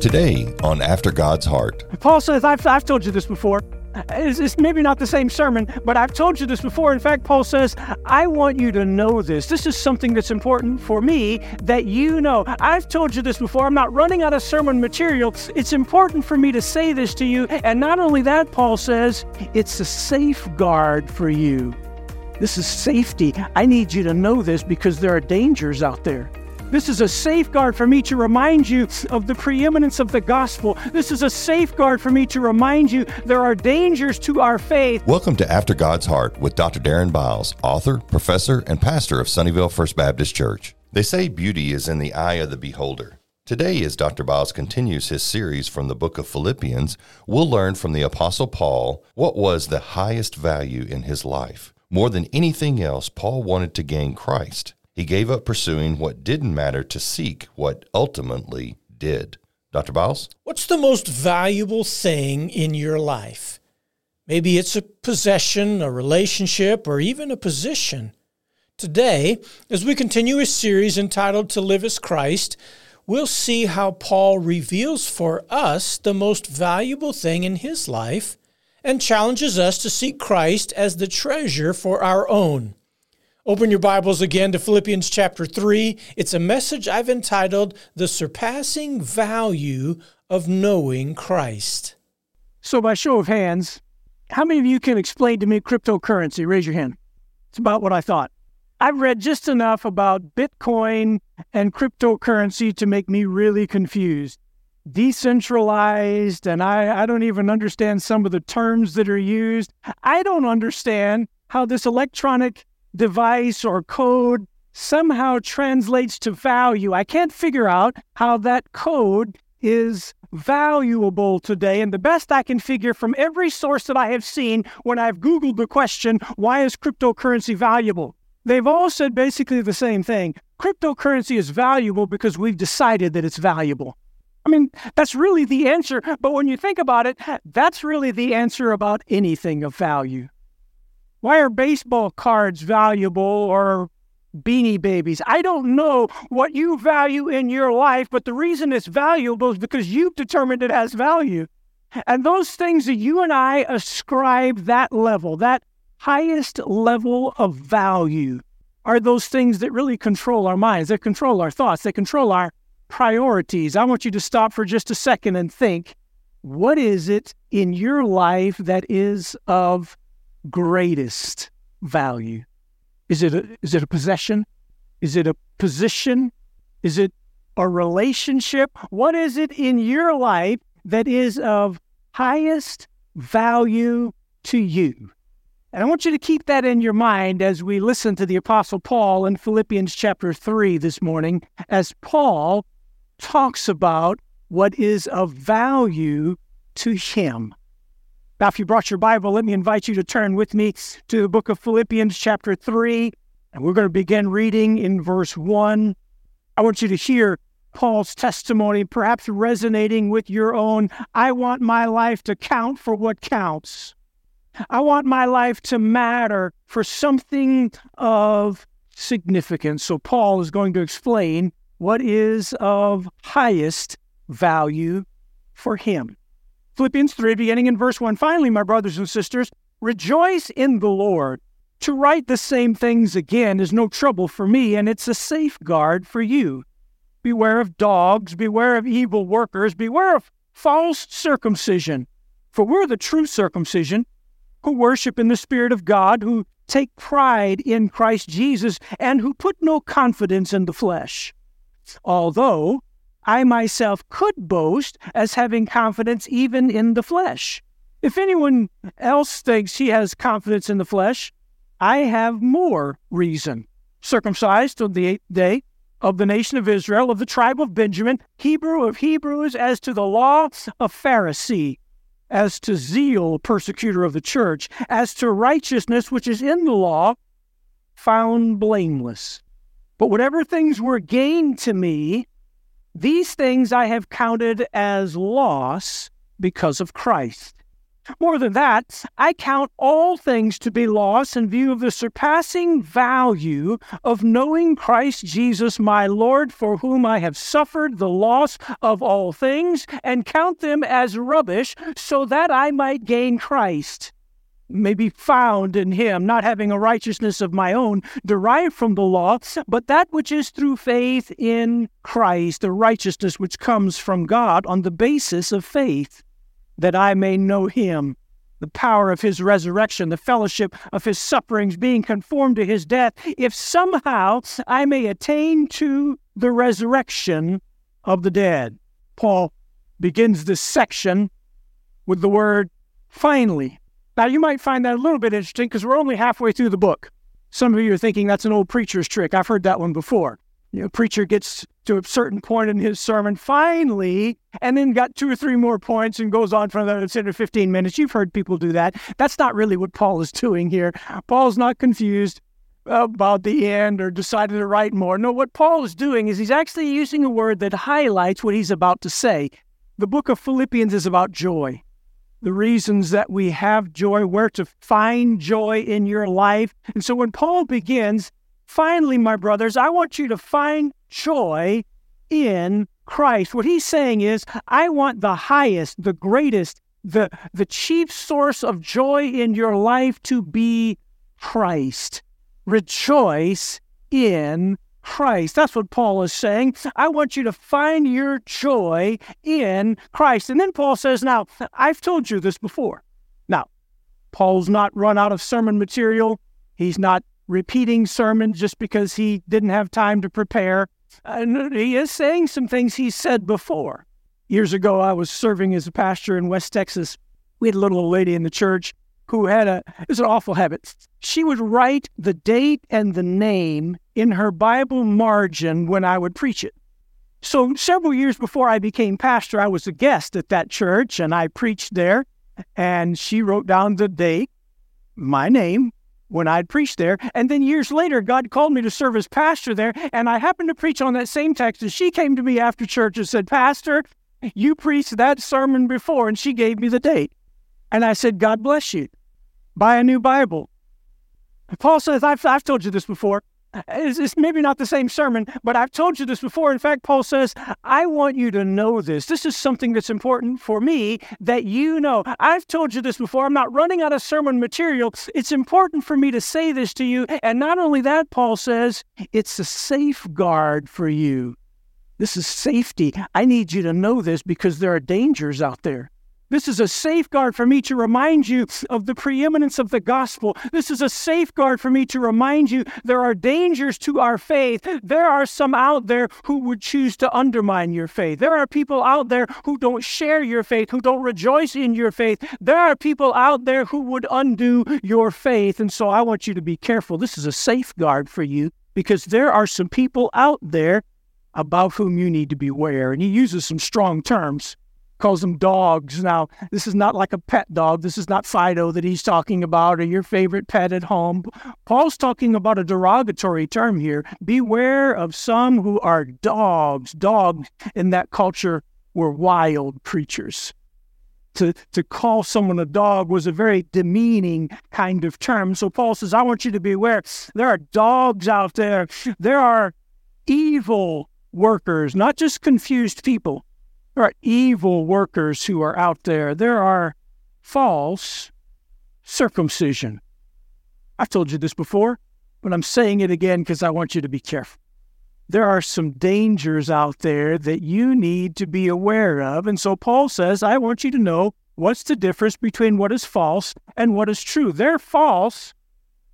Today on After God's Heart. Paul says, I've, I've told you this before. Uh, it's, it's, maybe not the same sermon, but I've told you this before. In fact, Paul says, I want you to know this. This is something that's important for me that you know. I've told you this before. I'm not running out of sermon material. It's important for me to say this to you. And not only that, Paul says, it's a safeguard for you. This is safety. I need you to know this because there are dangers out there. This is a safeguard for me to remind you of the preeminence of the gospel. This is a safeguard for me to remind you there are dangers to our faith. Welcome to After God's Heart with Dr. Darren Biles, author, professor, and pastor of Sunnyvale First Baptist Church. They say beauty is in the eye of the beholder. Today, as Dr. Biles continues his series from the book of Philippians, we'll learn from the Apostle Paul what was the highest value in his life. More than anything else, Paul wanted to gain Christ. He gave up pursuing what didn't matter to seek what ultimately did. Dr. Biles? What's the most valuable thing in your life? Maybe it's a possession, a relationship, or even a position. Today, as we continue a series entitled To Live Is Christ, we'll see how Paul reveals for us the most valuable thing in his life and challenges us to seek Christ as the treasure for our own. Open your Bibles again to Philippians chapter 3. It's a message I've entitled The Surpassing Value of Knowing Christ. So, by show of hands, how many of you can explain to me cryptocurrency? Raise your hand. It's about what I thought. I've read just enough about Bitcoin and cryptocurrency to make me really confused. Decentralized, and I, I don't even understand some of the terms that are used. I don't understand how this electronic device or code somehow translates to value. I can't figure out how that code is valuable today. And the best I can figure from every source that I have seen when I've Googled the question, why is cryptocurrency valuable? They've all said basically the same thing. Cryptocurrency is valuable because we've decided that it's valuable. I mean, that's really the answer. But when you think about it, that's really the answer about anything of value. Why are baseball cards valuable or beanie babies? I don't know what you value in your life, but the reason it's valuable is because you've determined it has value. And those things that you and I ascribe that level, that highest level of value, are those things that really control our minds. They control our thoughts. They control our priorities. I want you to stop for just a second and think what is it in your life that is of greatest value? Is it a, is it a possession? Is it a position? Is it a relationship? What is it in your life that is of highest value to you? And I want you to keep that in your mind as we listen to the Apostle Paul in Philippians chapter 3 this morning, as Paul talks about what is of value to him. Now, if you brought your Bible, let me invite you to turn with me to the book of Philippians, chapter 3, and we're going to begin reading in verse 1. I want you to hear Paul's testimony, perhaps resonating with your own. I want my life to count for what counts. I want my life to matter for something of significance. So, Paul is going to explain what is of highest value for him. Philippians 3, beginning in verse 1. Finally, my brothers and sisters, rejoice in the Lord. To write the same things again is no trouble for me, and it's a safeguard for you. Beware of dogs, beware of evil workers, beware of false circumcision. For we're the true circumcision, who worship in the Spirit of God, who take pride in Christ Jesus, and who put no confidence in the flesh. Although I myself could boast as having confidence even in the flesh. If anyone else thinks he has confidence in the flesh, I have more reason. Circumcised on the eighth day of the nation of Israel, of the tribe of Benjamin, Hebrew of Hebrews, as to the law, a Pharisee, as to zeal, persecutor of the church, as to righteousness which is in the law, found blameless. But whatever things were gained to me, these things I have counted as loss because of Christ. More than that, I count all things to be loss in view of the surpassing value of knowing Christ Jesus my Lord, for whom I have suffered the loss of all things, and count them as rubbish, so that I might gain Christ may be found in him, not having a righteousness of my own derived from the law, but that which is through faith in Christ, the righteousness which comes from God on the basis of faith, that I may know him, the power of his resurrection, the fellowship of his sufferings, being conformed to his death, if somehow I may attain to the resurrection of the dead. Paul begins this section with the word finally. Now, you might find that a little bit interesting because we're only halfway through the book. Some of you are thinking that's an old preacher's trick. I've heard that one before. You know, preacher gets to a certain point in his sermon, finally, and then got two or three more points and goes on for another 10 or 15 minutes. You've heard people do that. That's not really what Paul is doing here. Paul's not confused about the end or decided to write more. No, what Paul is doing is he's actually using a word that highlights what he's about to say. The book of Philippians is about joy the reasons that we have joy, where to find joy in your life. And so when Paul begins, finally, my brothers, I want you to find joy in Christ. What he's saying is, I want the highest, the greatest, the, the chief source of joy in your life to be Christ. Rejoice in Christ. That's what Paul is saying. I want you to find your joy in Christ. And then Paul says, Now, I've told you this before. Now, Paul's not run out of sermon material. He's not repeating sermons just because he didn't have time to prepare. And he is saying some things he said before. Years ago, I was serving as a pastor in West Texas. We had a little old lady in the church who had a, it was an awful habit. She would write the date and the name in her Bible margin when I would preach it. So several years before I became pastor, I was a guest at that church and I preached there. And she wrote down the date, my name, when I'd preached there. And then years later, God called me to serve as pastor there. And I happened to preach on that same text. And she came to me after church and said, Pastor, you preached that sermon before. And she gave me the date. And I said, God bless you buy a new Bible. Paul says, I've, I've told you this before. It's, it's, maybe not the same sermon, but I've told you this before. In fact, Paul says, I want you to know this. This is something that's important for me that you know. I've told you this before. I'm not running out of sermon material. It's important for me to say this to you. And not only that, Paul says, it's a safeguard for you. This is safety. I need you to know this because there are dangers out there. This is a safeguard for me to remind you of the preeminence of the gospel. This is a safeguard for me to remind you there are dangers to our faith. There are some out there who would choose to undermine your faith. There are people out there who don't share your faith, who don't rejoice in your faith. There are people out there who would undo your faith. And so I want you to be careful. This is a safeguard for you because there are some people out there about whom you need to beware. And he uses some strong terms calls them dogs. Now, this is not like a pet dog. This is not Fido that he's talking about or your favorite pet at home. Paul's talking about a derogatory term here. Beware of some who are dogs. Dogs in that culture were wild creatures. To, to call someone a dog was a very demeaning kind of term. So Paul says, I want you to be aware there are dogs out there. There are evil workers, not just confused people. There are evil workers who are out there. There are false circumcision. I've told you this before, but I'm saying it again because I want you to be careful. There are some dangers out there that you need to be aware of. And so Paul says, I want you to know what's the difference between what is false and what is true. They're false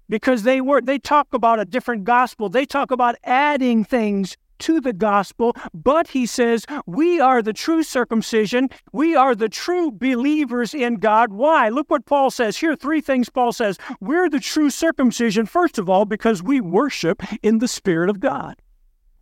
because they were they talk about a different gospel. They talk about adding things to the gospel, but he says, we are the true circumcision. We are the true believers in God. Why? Look what Paul says. Here are three things Paul says. We're the true circumcision, first of all, because we worship in the Spirit of God.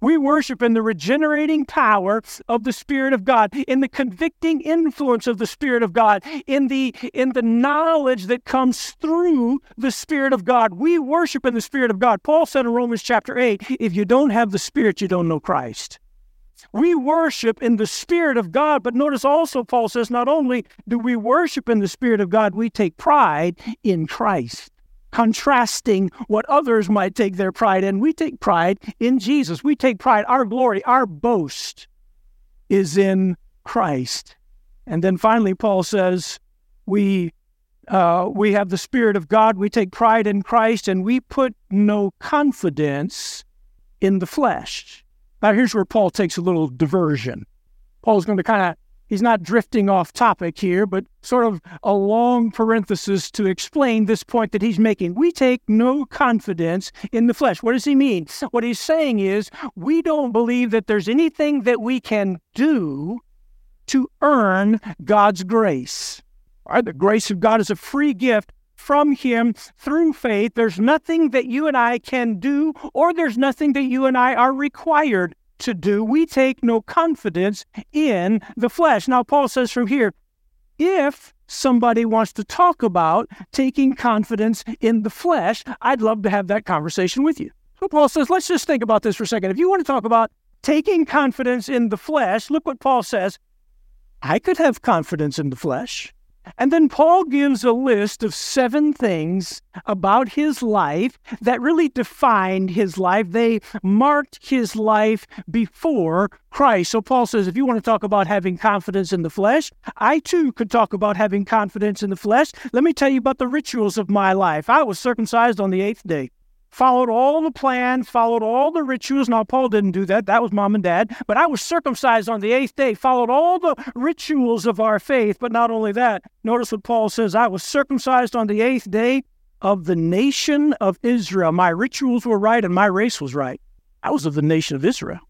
We worship in the regenerating power of the Spirit of God, in the convicting influence of the Spirit of God, in the in the knowledge that comes through the Spirit of God. We worship in the Spirit of God. Paul said in Romans chapter 8, if you don't have the Spirit, you don't know Christ. We worship in the Spirit of God, but notice also, Paul says, not only do we worship in the Spirit of God, we take pride in Christ. Contrasting what others might take their pride in, we take pride in Jesus. We take pride, our glory, our boast is in Christ. And then finally, Paul says, we uh, we have the Spirit of God, we take pride in Christ, and we put no confidence in the flesh. Now, here's where Paul takes a little diversion. Paul's going to kind of, he's not drifting off topic here, but sort of a long parenthesis to explain this point that he's making. We take no confidence in the flesh. What does he mean? What he's saying is, we don't believe that there's anything that we can do to earn God's grace. All right, the grace of God is a free gift from Him through faith. There's nothing that you and I can do, or there's nothing that you and I are required to do. We take no confidence in the flesh. Now, Paul says from here, if somebody wants to talk about taking confidence in the flesh, I'd love to have that conversation with you. So Paul says, let's just think about this for a second. If you want to talk about taking confidence in the flesh, look what Paul says. I could have confidence in the flesh. And then Paul gives a list of seven things about his life that really defined his life. They marked his life before Christ. So Paul says, if you want to talk about having confidence in the flesh, I too could talk about having confidence in the flesh. Let me tell you about the rituals of my life. I was circumcised on the eighth day followed all the plans, followed all the rituals. Now, Paul didn't do that. That was mom and dad. But I was circumcised on the eighth day, followed all the rituals of our faith. But not only that, notice what Paul says I was circumcised on the eighth day of the nation of Israel. My rituals were right and my race was right. I was of the nation of Israel.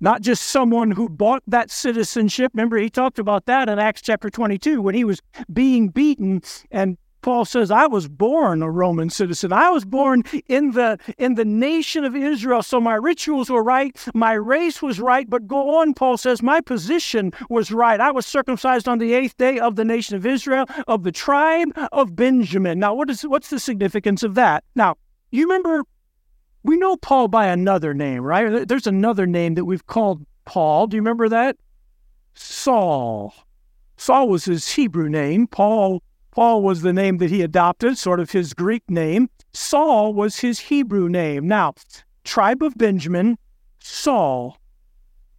Not just someone who bought that citizenship. Remember, he talked about that in Acts chapter 22 when he was being beaten and Paul says, I was born a Roman citizen. I was born in the in the nation of Israel. So my rituals were right, my race was right, but go on, Paul says, my position was right. I was circumcised on the eighth day of the nation of Israel, of the tribe of Benjamin. Now, what is what's the significance of that? Now, you remember we know Paul by another name, right? There's another name that we've called Paul. Do you remember that? Saul. Saul was his Hebrew name. Paul Paul was the name that he adopted, sort of his Greek name. Saul was his Hebrew name. Now, tribe of Benjamin, Saul.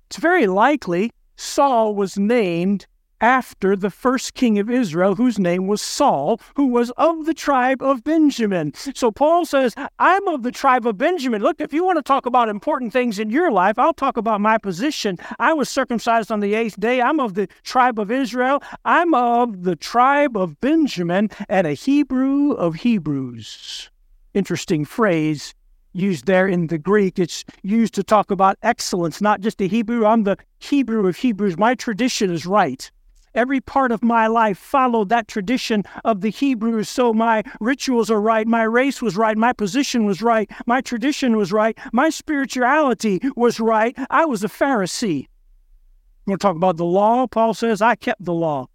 It's very likely Saul was named after the first king of Israel, whose name was Saul, who was of the tribe of Benjamin. So Paul says, I'm of the tribe of Benjamin. Look, if you want to talk about important things in your life, I'll talk about my position. I was circumcised on the eighth day. I'm of the tribe of Israel. I'm of the tribe of Benjamin and a Hebrew of Hebrews. Interesting phrase used there in the Greek. It's used to talk about excellence, not just a Hebrew. I'm the Hebrew of Hebrews. My tradition is right. Every part of my life followed that tradition of the Hebrews. So my rituals are right, my race was right, my position was right, my tradition was right, my spirituality was right. I was a Pharisee. You want to talk about the law? Paul says, I kept the law.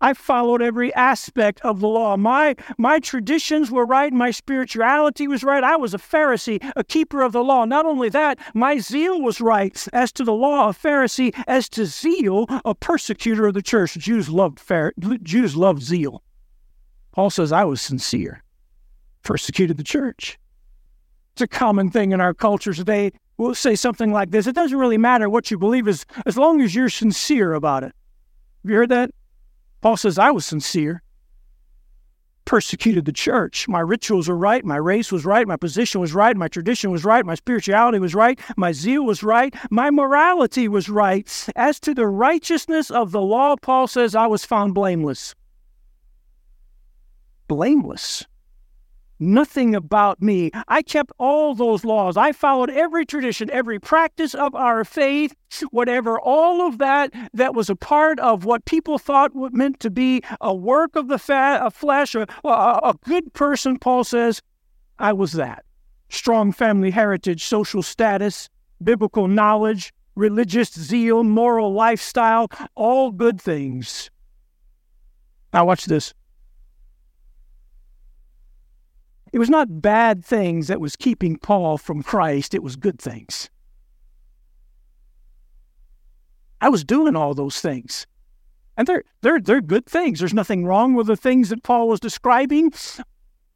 I followed every aspect of the law. My, my traditions were right. My spirituality was right. I was a Pharisee, a keeper of the law. Not only that, my zeal was right. As to the law, a Pharisee. As to zeal, a persecutor of the church. Jews loved, Jews loved zeal. Paul says, I was sincere, persecuted the church. It's a common thing in our culture today. We'll say something like this It doesn't really matter what you believe, as, as long as you're sincere about it. Have you heard that? Paul says, I was sincere, persecuted the church. My rituals were right, my race was right, my position was right, my tradition was right, my spirituality was right, my zeal was right, my morality was right. As to the righteousness of the law, Paul says, I was found blameless. Blameless nothing about me. I kept all those laws. I followed every tradition, every practice of our faith, whatever, all of that that was a part of what people thought meant to be a work of the fa- flesh, or a, a good person, Paul says, I was that. Strong family heritage, social status, biblical knowledge, religious zeal, moral lifestyle, all good things. Now, watch this. It was not bad things that was keeping Paul from Christ, it was good things. I was doing all those things. And they're, they're, they're good things. There's nothing wrong with the things that Paul was describing.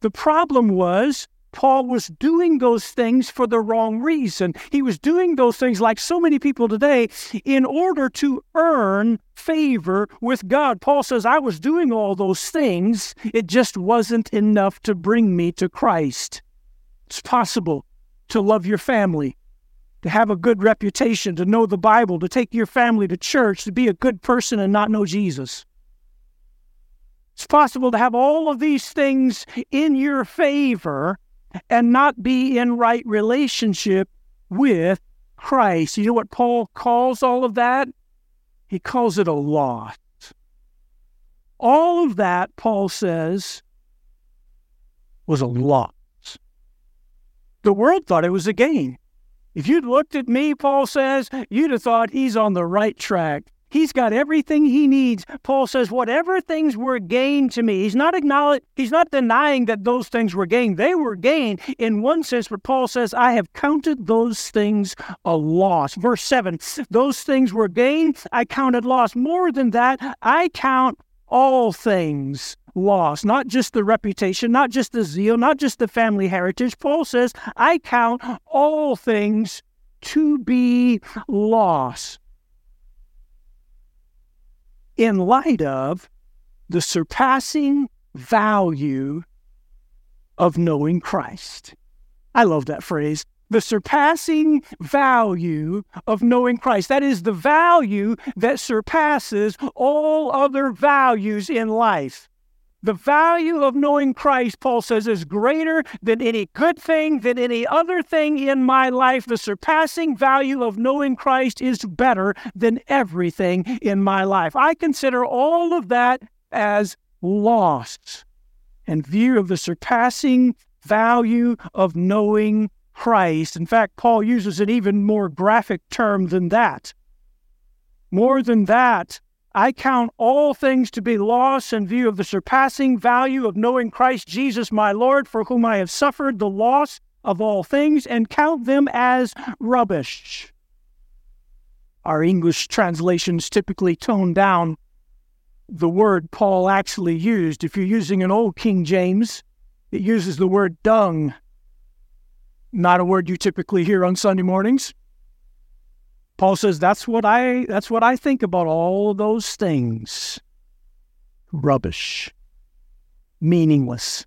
The problem was Paul was doing those things for the wrong reason. He was doing those things like so many people today in order to earn favor with God. Paul says, I was doing all those things. It just wasn't enough to bring me to Christ. It's possible to love your family, to have a good reputation, to know the Bible, to take your family to church, to be a good person and not know Jesus. It's possible to have all of these things in your favor and not be in right relationship with Christ. You know what Paul calls all of that? He calls it a loss. All of that, Paul says, was a loss. The world thought it was a gain. If you'd looked at me, Paul says, you'd have thought he's on the right track. He's got everything he needs. Paul says, whatever things were gained to me, he's not acknowledging, he's not denying that those things were gained. They were gained in one sense, but Paul says, I have counted those things a loss. Verse 7 those things were gained, I counted loss. More than that, I count all things lost, not just the reputation, not just the zeal, not just the family heritage. Paul says, I count all things to be lost in light of the surpassing value of knowing Christ. I love that phrase. The surpassing value of knowing Christ. That is the value that surpasses all other values in life. The value of knowing Christ, Paul says, is greater than any good thing, than any other thing in my life. The surpassing value of knowing Christ is better than everything in my life. I consider all of that as lost in view of the surpassing value of knowing Christ. In fact, Paul uses an even more graphic term than that. More than that, I count all things to be loss in view of the surpassing value of knowing Christ Jesus my Lord, for whom I have suffered the loss of all things, and count them as rubbish. Our English translations typically tone down the word Paul actually used. If you're using an old King James, it uses the word dung, not a word you typically hear on Sunday mornings. Paul says that's what I that's what I think about all those things. Rubbish. Meaningless.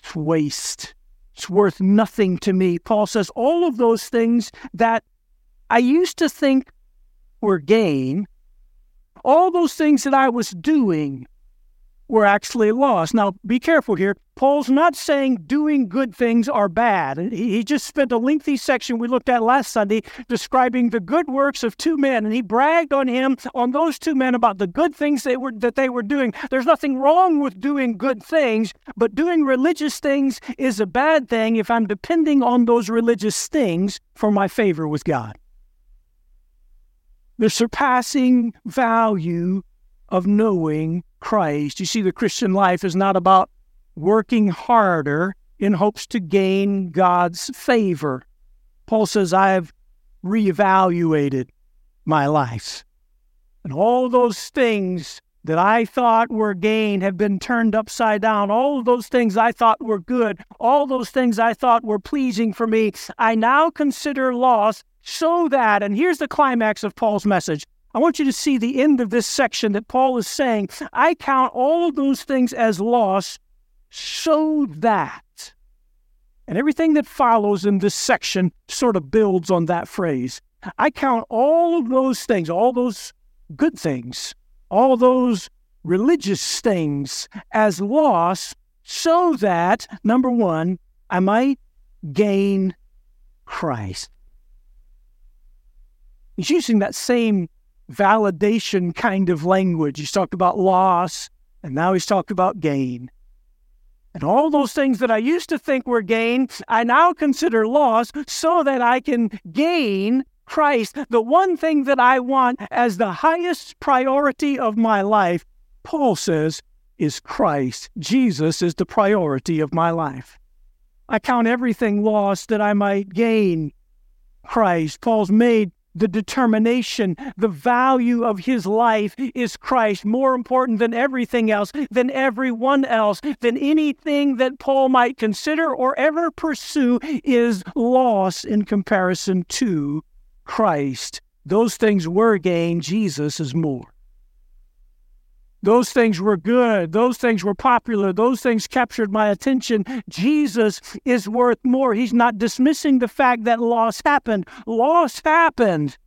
It's waste. It's worth nothing to me. Paul says all of those things that I used to think were gain, all those things that I was doing were actually lost. Now, be careful here. Paul's not saying doing good things are bad. He just spent a lengthy section we looked at last Sunday describing the good works of two men, and he bragged on him, on those two men, about the good things they were, that they were doing. There's nothing wrong with doing good things, but doing religious things is a bad thing if I'm depending on those religious things for my favor with God. The surpassing value of knowing Christ. You see, the Christian life is not about working harder in hopes to gain God's favor. Paul says, I have reevaluated my life. And all those things that I thought were gain have been turned upside down. All those things I thought were good, all those things I thought were pleasing for me, I now consider loss so that, and here's the climax of Paul's message I want you to see the end of this section that Paul is saying, I count all of those things as loss so that. And everything that follows in this section sort of builds on that phrase. I count all of those things, all those good things, all those religious things as loss so that, number one, I might gain Christ. He's using that same validation kind of language. He's talked about loss, and now he's talked about gain. And all those things that I used to think were gain, I now consider loss so that I can gain Christ. The one thing that I want as the highest priority of my life, Paul says, is Christ. Jesus is the priority of my life. I count everything lost that I might gain Christ. Paul's made the determination, the value of his life is Christ, more important than everything else, than everyone else, than anything that Paul might consider or ever pursue is loss in comparison to Christ. Those things were gain, Jesus is more. Those things were good. Those things were popular. Those things captured my attention. Jesus is worth more. He's not dismissing the fact that loss happened. Loss happened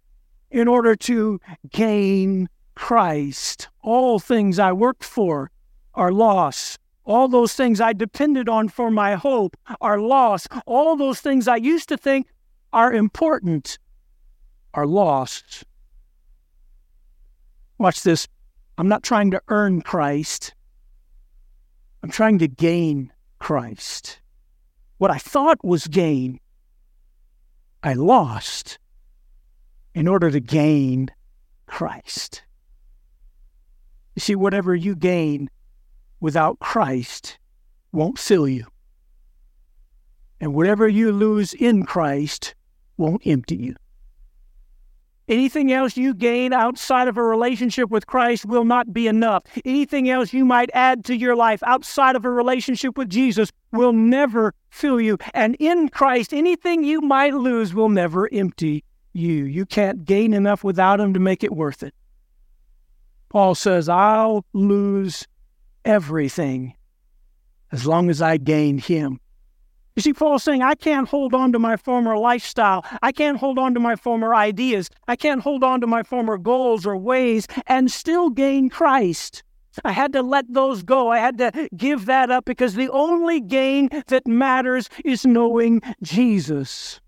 in order to gain Christ. All things I worked for are loss. All those things I depended on for my hope are lost. All those things I used to think are important are lost. Watch this. I'm not trying to earn Christ. I'm trying to gain Christ. What I thought was gain, I lost in order to gain Christ. You see, whatever you gain without Christ won't fill you. And whatever you lose in Christ won't empty you. Anything else you gain outside of a relationship with Christ will not be enough. Anything else you might add to your life outside of a relationship with Jesus will never fill you. And in Christ, anything you might lose will never empty you. You can't gain enough without Him to make it worth it. Paul says, I'll lose everything as long as I gain Him. You see, Paul's saying, I can't hold on to my former lifestyle. I can't hold on to my former ideas. I can't hold on to my former goals or ways and still gain Christ. I had to let those go. I had to give that up because the only gain that matters is knowing Jesus.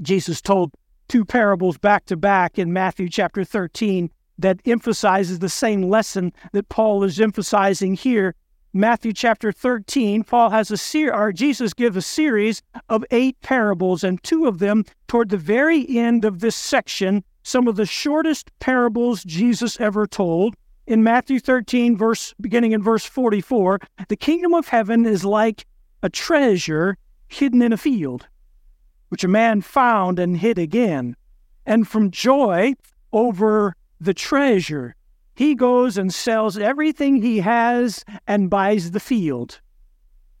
Jesus told two parables back to back in Matthew chapter 13 that emphasizes the same lesson that Paul is emphasizing here Matthew chapter 13, Paul has a ser- or Jesus gives a series of eight parables, and two of them toward the very end of this section, some of the shortest parables Jesus ever told. In Matthew 13, verse beginning in verse 44, the kingdom of heaven is like a treasure hidden in a field, which a man found and hid again. And from joy over the treasure, he goes and sells everything he has and buys the field.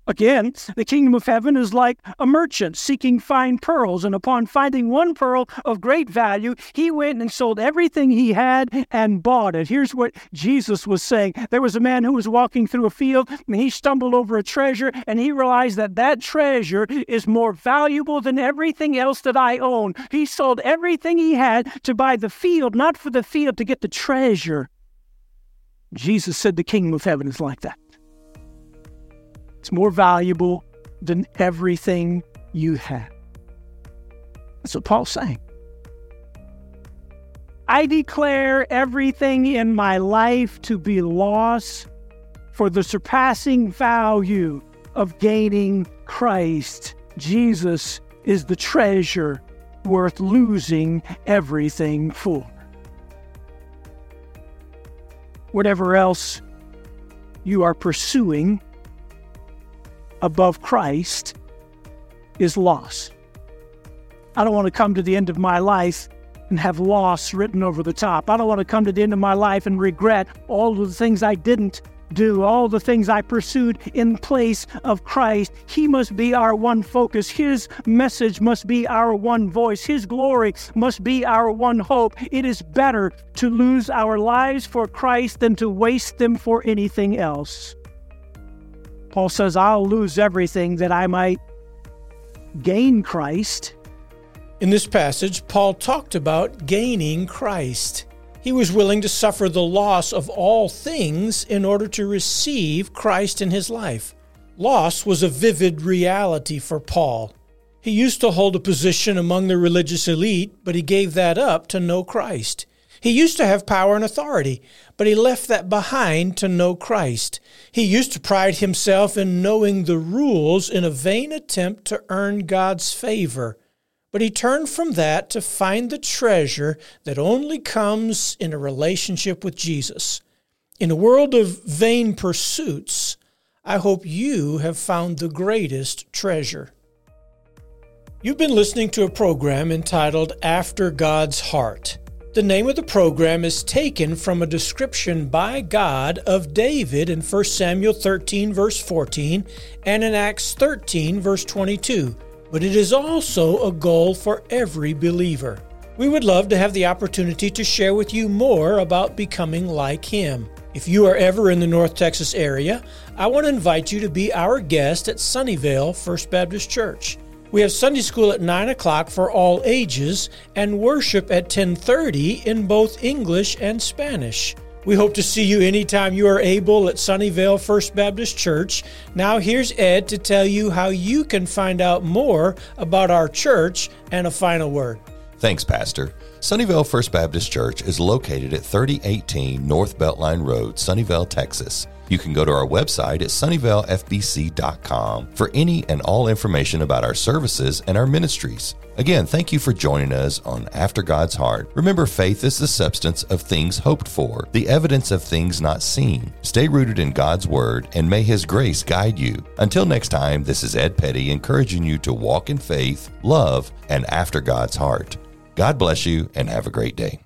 Again, the kingdom of heaven is like a merchant seeking fine pearls, and upon finding one pearl of great value, he went and sold everything he had and bought it. Here's what Jesus was saying There was a man who was walking through a field, and he stumbled over a treasure, and he realized that that treasure is more valuable than everything else that I own. He sold everything he had to buy the field, not for the field, to get the treasure. Jesus said the kingdom of heaven is like that. It's more valuable than everything you have. That's what Paul's saying. I declare everything in my life to be lost for the surpassing value of gaining Christ. Jesus is the treasure worth losing everything for. Whatever else you are pursuing above Christ is loss. I don't want to come to the end of my life and have loss written over the top. I don't want to come to the end of my life and regret all the things I didn't do, all the things I pursued in place of Christ. He must be our one focus. His message must be our one voice. His glory must be our one hope. It is better to lose our lives for Christ than to waste them for anything else. Paul says, I'll lose everything that I might gain Christ. In this passage, Paul talked about gaining Christ. He was willing to suffer the loss of all things in order to receive Christ in his life. Loss was a vivid reality for Paul. He used to hold a position among the religious elite, but he gave that up to know Christ. He used to have power and authority, but he left that behind to know Christ. He used to pride himself in knowing the rules in a vain attempt to earn God's favor. But he turned from that to find the treasure that only comes in a relationship with Jesus. In a world of vain pursuits, I hope you have found the greatest treasure. You've been listening to a program entitled After God's Heart. The name of the program is taken from a description by God of David in 1 Samuel 13, verse 14, and in Acts 13, verse 22, but it is also a goal for every believer. We would love to have the opportunity to share with you more about becoming like Him. If you are ever in the North Texas area, I want to invite you to be our guest at Sunnyvale First Baptist Church. We have Sunday school at 9 o'clock for all ages and worship at 1030 in both English and Spanish. We hope to see you anytime you are able at Sunnyvale First Baptist Church. Now, here's Ed to tell you how you can find out more about our church and a final word. Thanks, Pastor. Sunnyvale First Baptist Church is located at 3018 North Beltline Road, Sunnyvale, Texas. You can go to our website at sunnyvalefbc.com for any and all information about our services and our ministries. Again, thank you for joining us on After God's Heart. Remember, faith is the substance of things hoped for, the evidence of things not seen. Stay rooted in God's Word, and may His grace guide you. Until next time, this is Ed Petty encouraging you to walk in faith, love, and after God's heart. God bless you and have a great day.